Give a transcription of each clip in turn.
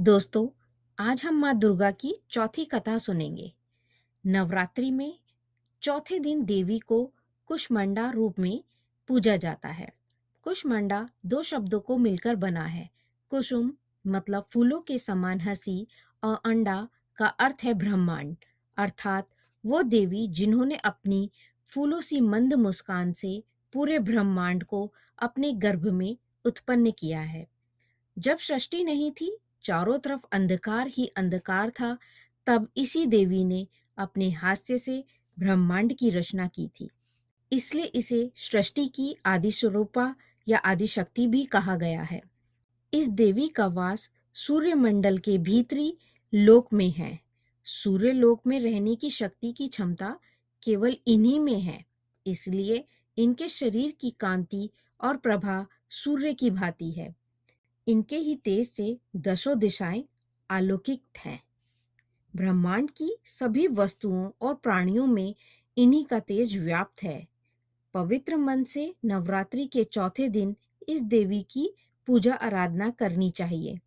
दोस्तों, आज हम माँ दुर्गा की चौथी कथा सुनेंगे। नवरात्रि में चौथे दिन देवी को कुशमंडा रूप में पूजा जाता है। कुशमंडा दो शब्दों को मिलकर बना है। कुसुम मतलब फूलों के समान हँसी और अंडा का अर्थ है ब्रह्मांड। अर्थात वो देवी जिन्होंने अपनी फूलों सी मंद मुस्कान से पूरे ब्रह्मांड को अपने गर्भ में उत्पन्न किया है। जब सृष्टि नहीं थी चारों तरफ़ अंधकार ही अंधकार था, तब इसी देवी ने अपने हास्य से ब्रह्मांड की रचना की थी। इसलिए इसे सृष्टि की आदि स्वरूपा या आदि शक्ति भी कहा गया है। इस देवी का वास सूर्य मंडल के भीतरी लोक में है। सूर्य लोक में रहने की शक्ति की क्षमता केवल इन्हीं में है, इसलिए इनके शरीर की कांति और प्रभा सूर्य की भांति है। इनके ही तेज से दशों दिशाएँ अलौकिक हैं। ब्रह्मांड की सभी वस्तुओं और प्राणियों में इन्हीं का तेज व्याप्त है। पवित्र मन से नवरात्रि के चौथे दिन इस देवी की पूजा आराधना करनी चाहिए।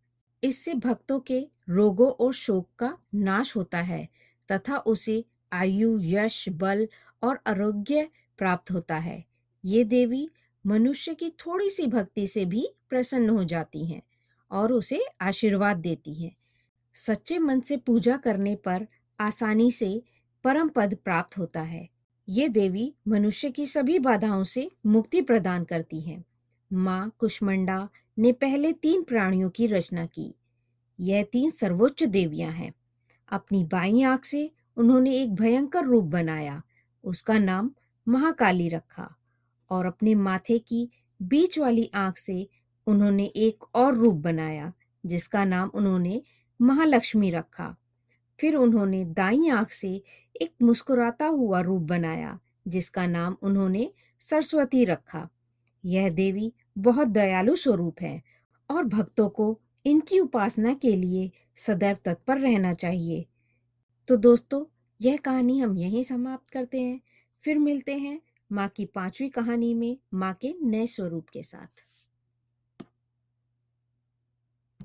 इससे भक्तों के रोगों और शोक का नाश होता है तथा उसे आयु, यश, बल और आरोग्य प्राप्त होता है। ये देवी मनुष्य की थोड़ी सी भक्ति से भी प्रसन्न हो जाती हैं और उसे आशीर्वाद देती हैं। सच्चे मन से पूजा करने पर आसानी से परम पद प्राप्त होता है। ये देवी मनुष्य की सभी बाधाओं से मुक्ति प्रदान करती हैं। माँ कुष्मंडा ने पहले तीन प्राणियों की रचना की। यह तीन सर्वोच्च देवियाँ हैं। अपनी बाई आँख से उन्होंने एक भयंकर रूप बनाया। उसका नाम महाकाली रखा। और अपने माथे की बीच वाली आँख से उन्होंने एक और रूप बनाया, जिसका नाम उन्होंने महालक्ष्मी रखा। फिर उन्होंने दाई आँख से एक मुस्कुराता हुआ रूप बनाया, जिसका नाम उन्होंने सरस्वती रखा। यह देवी बहुत दयालु स्वरूप है और भक्तों को इनकी उपासना के लिए सदैव तत्पर रहना चाहिए। तो दोस्तों, यह कहानी हम यहीं समाप्त करते हैं। फिर मिलते हैं माँ की पांचवी कहानी में माँ के नए स्वरूप के साथ।